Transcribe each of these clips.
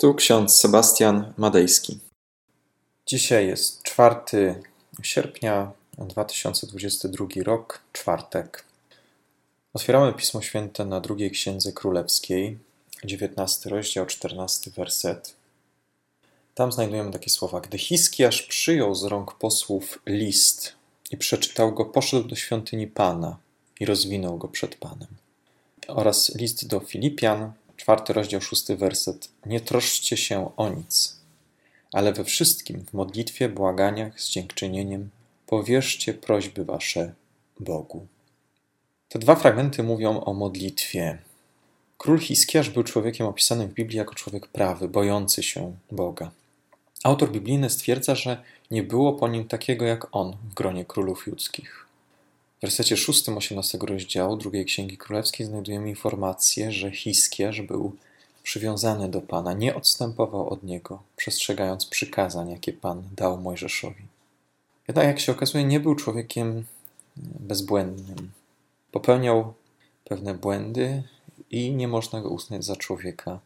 Tu ksiądz Sebastian Madejski. Dzisiaj jest 4 sierpnia 2022 rok, czwartek. Otwieramy Pismo Święte na drugiej księdze królewskiej, 19 rozdział, 14 werset. Tam znajdujemy takie słowa: Gdy Hiskiasz przyjął z rąk posłów list i przeczytał go, poszedł do świątyni Pana i rozwinął go przed Panem. Oraz list do Filipian, czwarty rozdział, szósty werset. Nie troszczcie się o nic, ale we wszystkim, w modlitwie, błaganiach, z dziękczynieniem, powierzcie prośby wasze Bogu. Te dwa fragmenty mówią o modlitwie. Król Hiskiasz był człowiekiem opisanym w Biblii jako człowiek prawy, bojący się Boga. Autor biblijny stwierdza, że nie było po nim takiego jak on w gronie królów judzkich. W wersecie 6 18 rozdziału drugiej Księgi Królewskiej znajdujemy informację, że Hiskiarz był przywiązany do Pana, nie odstępował od Niego, przestrzegając przykazań, jakie Pan dał Mojżeszowi. Jednak, jak się okazuje, nie był człowiekiem bezbłędnym. Popełniał pewne błędy i nie można go uznać za człowieka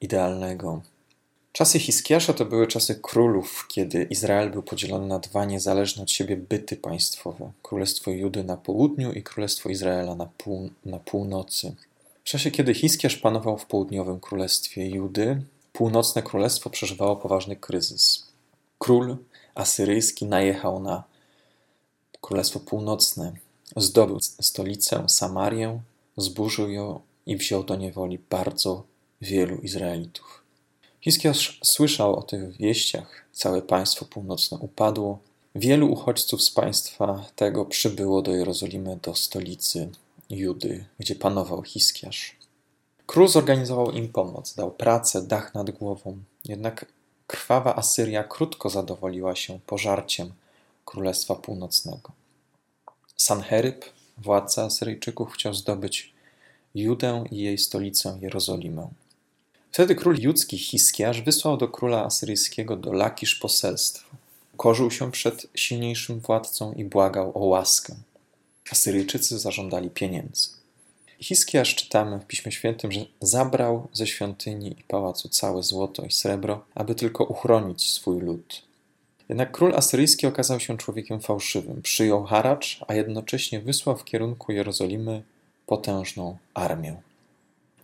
idealnego. Czasy Hiskiasza to były czasy królów, kiedy Izrael był podzielony na dwa niezależne od siebie byty państwowe: Królestwo Judy na południu i Królestwo Izraela na, pół, na północy. W czasie, kiedy Hiskiasz panował w południowym królestwie Judy, północne królestwo przeżywało poważny kryzys. Król asyryjski najechał na królestwo północne, zdobył stolicę Samarię, zburzył ją i wziął do niewoli bardzo wielu Izraelitów. Hiskiasz słyszał o tych wieściach. Całe państwo północne upadło. Wielu uchodźców z państwa tego przybyło do Jerozolimy, do stolicy Judy, gdzie panował Hiskiasz. Król zorganizował im pomoc, dał pracę, dach nad głową. Jednak krwawa Asyria krótko zadowoliła się pożarciem Królestwa Północnego. Sanheryb, władca Asyryjczyków, chciał zdobyć Judę i jej stolicę Jerozolimę. Wtedy król judzki Hiskiarz wysłał do króla asyryjskiego do Lakisz poselstwo. Korzył się przed silniejszym władcą i błagał o łaskę. Asyryjczycy zażądali pieniędzy. Hiskiarz czytamy w Piśmie Świętym, że zabrał ze świątyni i pałacu całe złoto i srebro, aby tylko uchronić swój lud. Jednak król asyryjski okazał się człowiekiem fałszywym. Przyjął haracz, a jednocześnie wysłał w kierunku Jerozolimy potężną armię.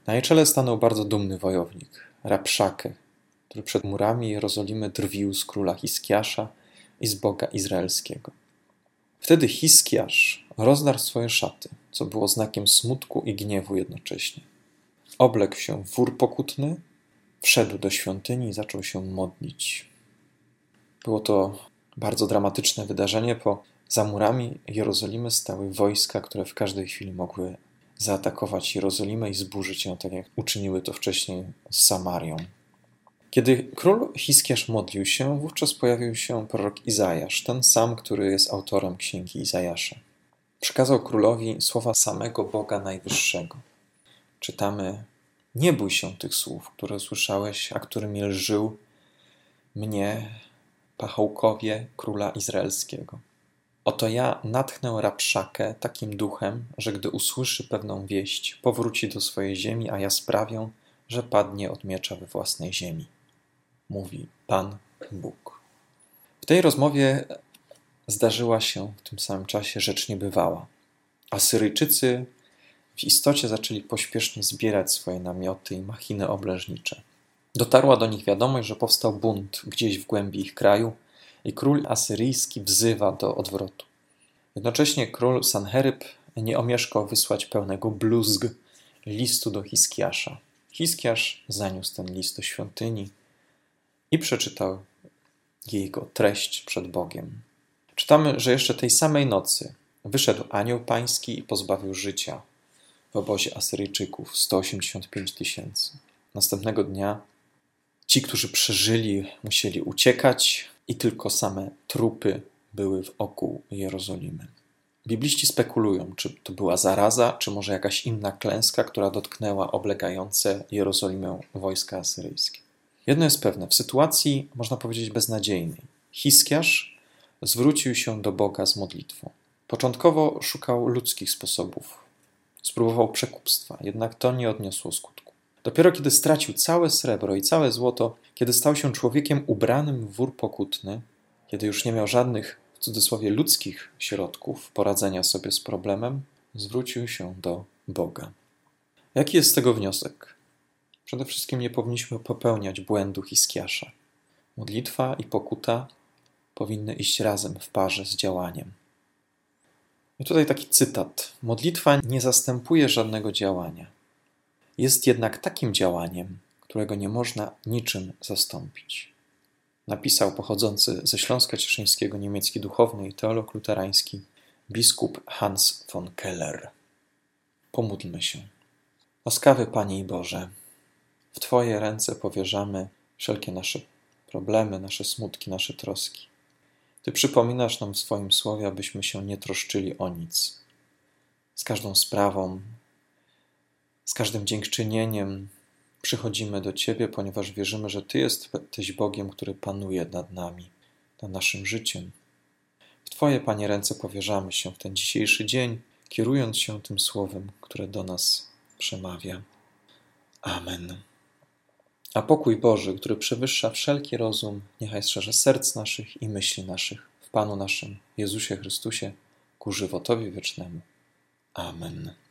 Na jej czele stanął bardzo dumny wojownik, Rapszakę, który przed murami Jerozolimy drwił z króla Hiskiasza i z Boga Izraelskiego. Wtedy Hiskiasz rozdarł swoje szaty, co było znakiem smutku i gniewu jednocześnie. Oblekł się w wór pokutny, wszedł do świątyni i zaczął się modlić. Było to bardzo dramatyczne wydarzenie, bo za murami Jerozolimy stały wojska, które w każdej chwili mogły zaatakować Jerozolimę i zburzyć ją, tak jak uczyniły to wcześniej z Samarią. Kiedy król Hiskiasz modlił się, wówczas pojawił się prorok Izajasz, ten sam, który jest autorem księgi Izajasza. Przekazał królowi słowa samego Boga Najwyższego. Czytamy: Nie bój się tych słów, które słyszałeś, a którymi lżył mnie, pachołkowie króla izraelskiego. Oto ja natchnę Rapszakę takim duchem, że gdy usłyszy pewną wieść, powróci do swojej ziemi, a ja sprawię, że padnie od miecza we własnej ziemi. Mówi Pan Bóg. W tej rozmowie zdarzyła się w tym samym czasie rzecz niebywała. Asyryjczycy w istocie zaczęli pośpiesznie zbierać swoje namioty i machiny oblężnicze. Dotarła do nich wiadomość, że powstał bunt gdzieś w głębi ich kraju, i król asyryjski wzywa do odwrotu. Jednocześnie król Sanheryb nie omieszkał wysłać pełnego bluzg listu do Hiskiasza. Hiskiasz zaniósł ten list do świątyni i przeczytał jego treść przed Bogiem. Czytamy, że jeszcze tej samej nocy wyszedł anioł pański i pozbawił życia w obozie Asyryjczyków 185 tysięcy. Następnego dnia ci, którzy przeżyli, musieli uciekać, i tylko same trupy były wokół Jerozolimy. Bibliści spekulują, czy to była zaraza, czy może jakaś inna klęska, która dotknęła oblegające Jerozolimę wojska asyryjskie. Jedno jest pewne, w sytuacji, można powiedzieć, beznadziejnej, Hiskiarz zwrócił się do Boga z modlitwą. Początkowo szukał ludzkich sposobów, spróbował przekupstwa, jednak to nie odniosło skutku. Dopiero kiedy stracił całe srebro i całe złoto, kiedy stał się człowiekiem ubranym w wór pokutny, kiedy już nie miał żadnych, w cudzysłowie, ludzkich środków poradzenia sobie z problemem, zwrócił się do Boga. Jaki jest z tego wniosek? Przede wszystkim nie powinniśmy popełniać błędu Hiskiasza. Modlitwa i pokuta powinny iść razem w parze z działaniem. I tutaj taki cytat. Modlitwa nie zastępuje żadnego działania. Jest jednak takim działaniem, którego nie można niczym zastąpić. Napisał pochodzący ze Śląska Cieszyńskiego niemiecki duchowny i teolog luterański biskup Hans von Keller. Pomódlmy się. Łaskawy Panie i Boże, w Twoje ręce powierzamy wszelkie nasze problemy, nasze smutki, nasze troski. Ty przypominasz nam w swoim słowie, abyśmy się nie troszczyli o nic. Z każdą sprawą, z każdym dziękczynieniem przychodzimy do Ciebie, ponieważ wierzymy, że Ty jesteś Bogiem, który panuje nad nami, nad naszym życiem. W Twoje, Panie, ręce powierzamy się w ten dzisiejszy dzień, kierując się tym słowem, które do nas przemawia. Amen. A pokój Boży, który przewyższa wszelki rozum, niechaj strzeże serc naszych i myśli naszych w Panu naszym Jezusie Chrystusie ku żywotowi wiecznemu. Amen.